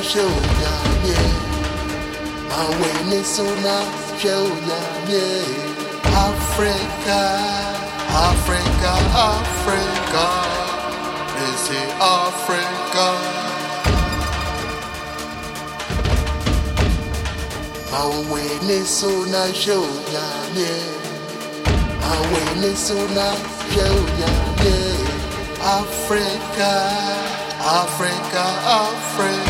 nisuna shoya nye Awe nisuna shoya nye Africa, Africa, Africa. This is Africa. Awe nisuna shoya nye Awe nisuna shoya nye Africa, Africa, Africa.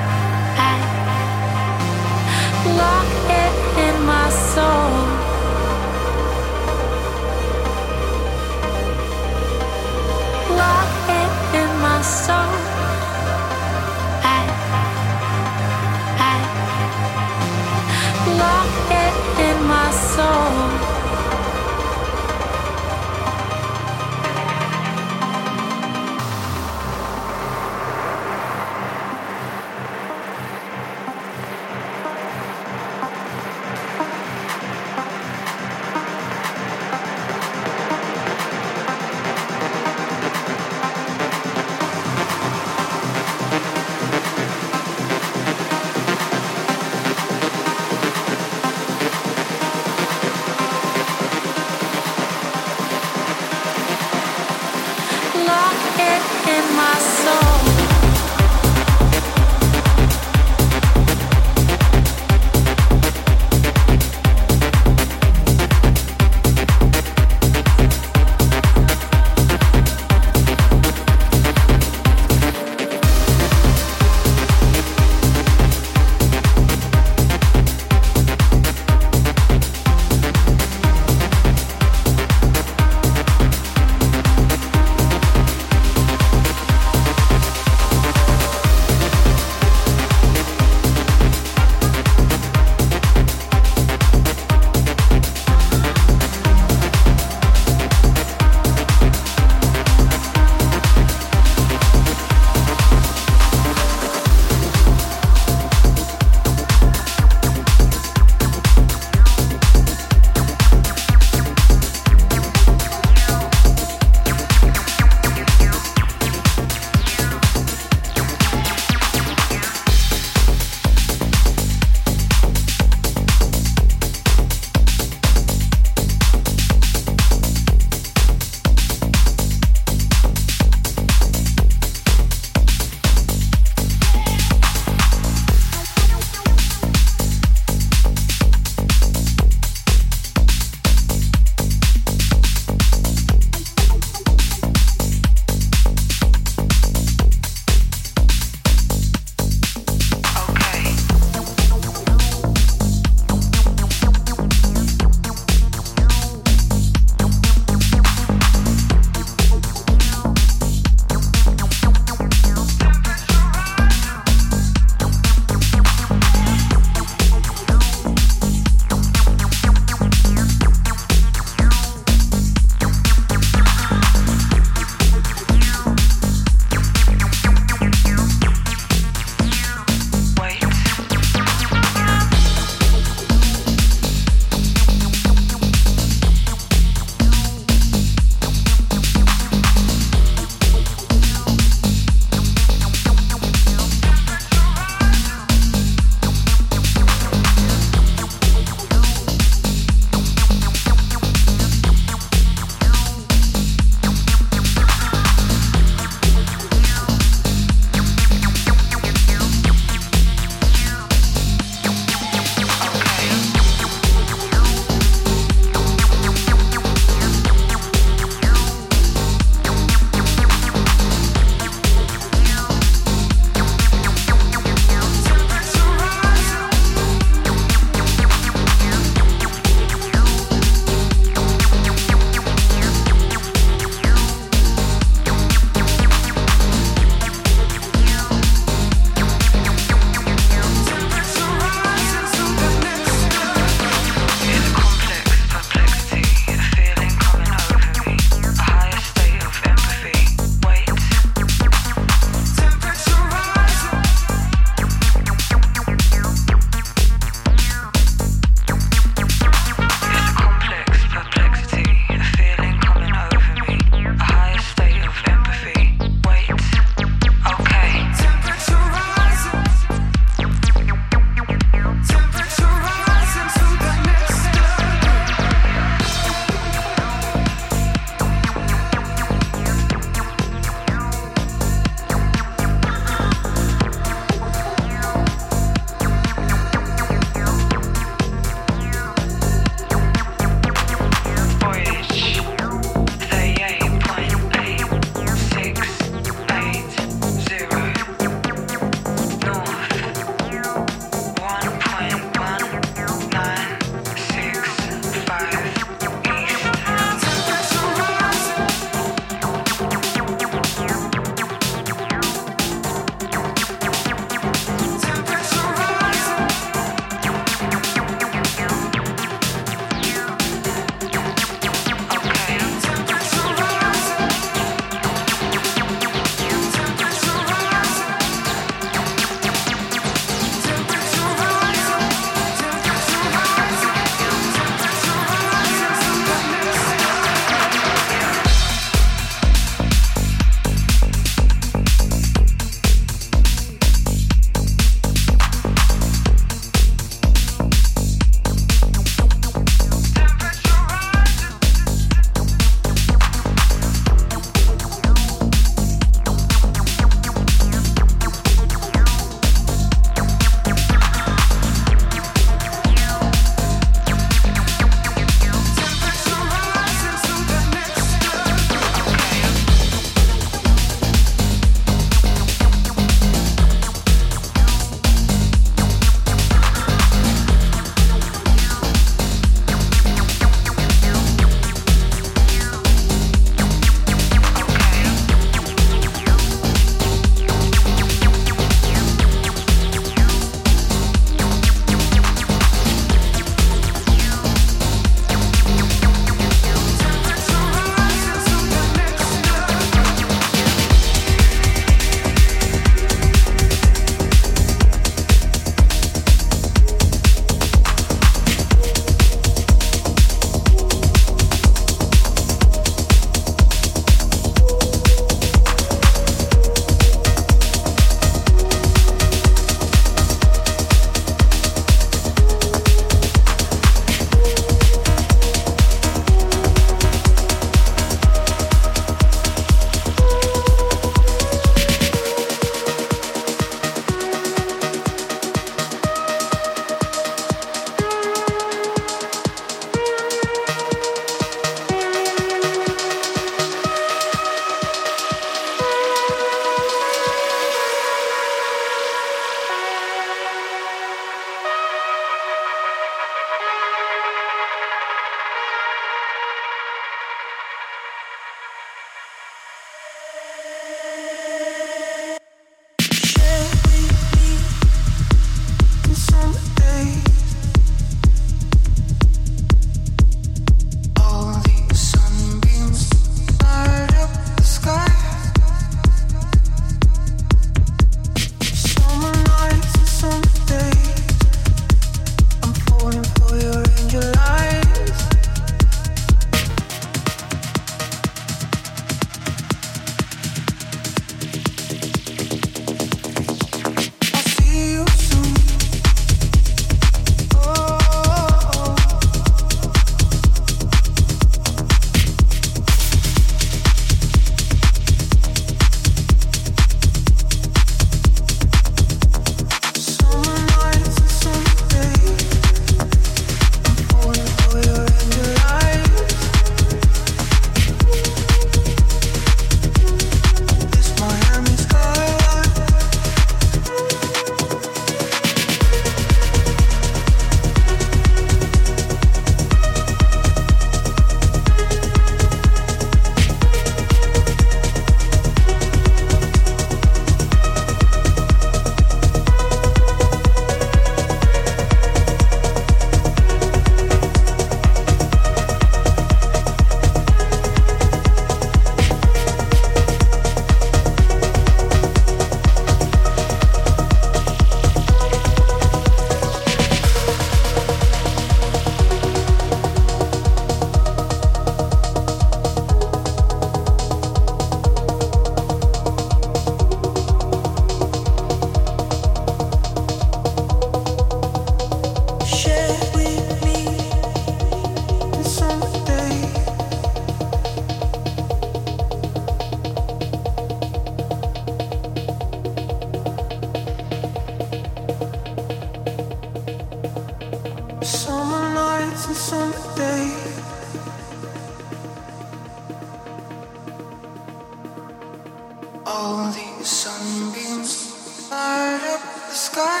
sky.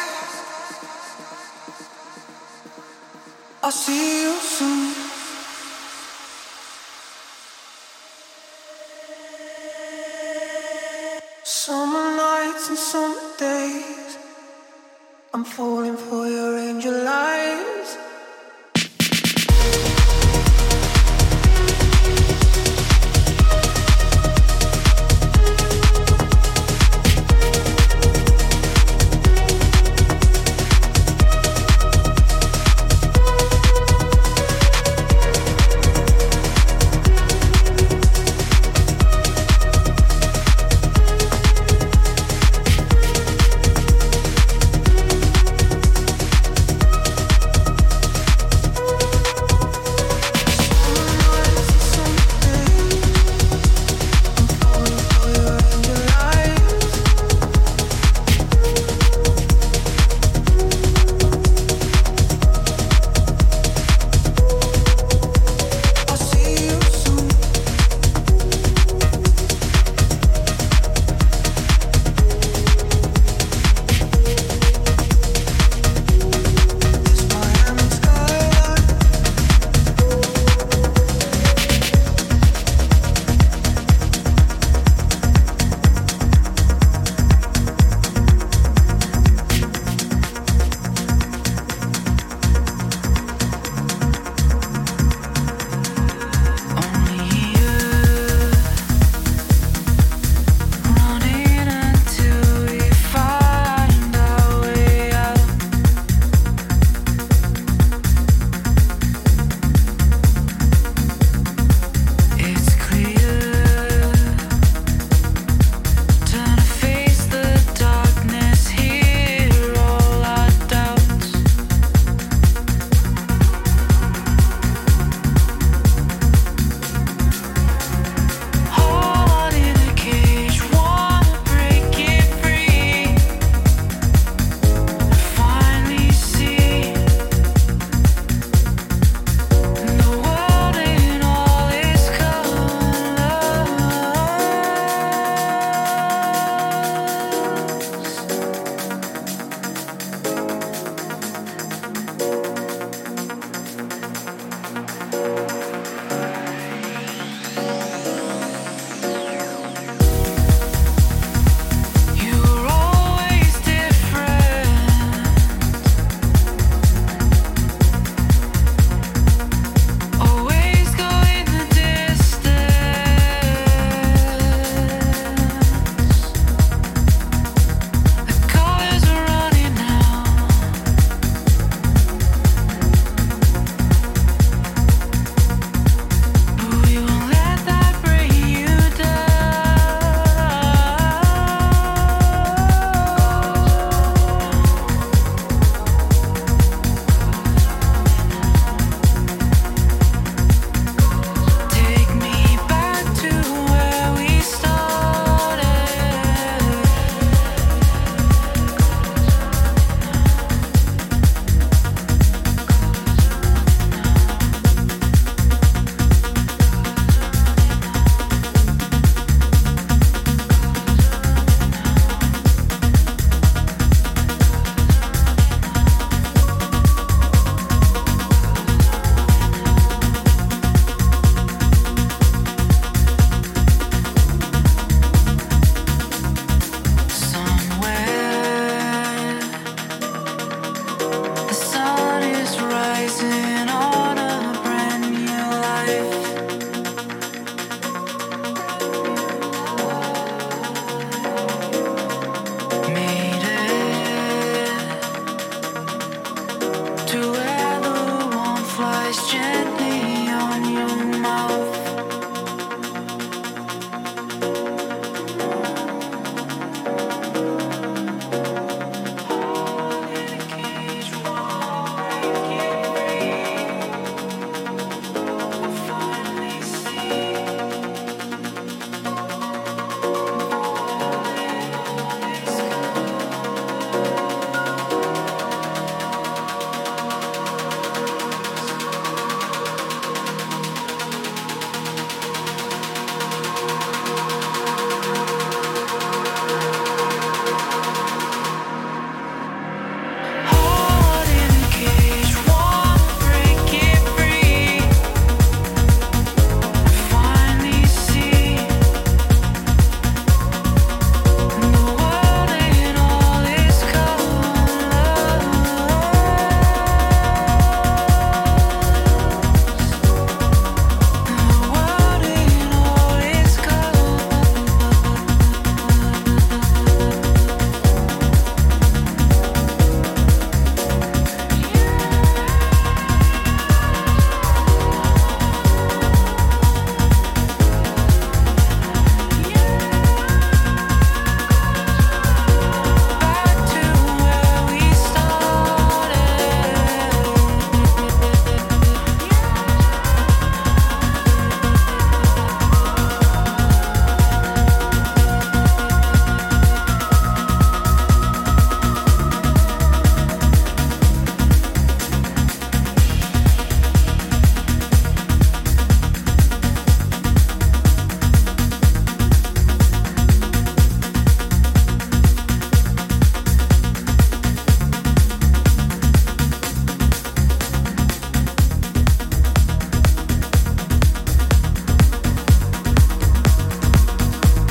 I'll see you soon. Summer nights and summer days. I'm falling.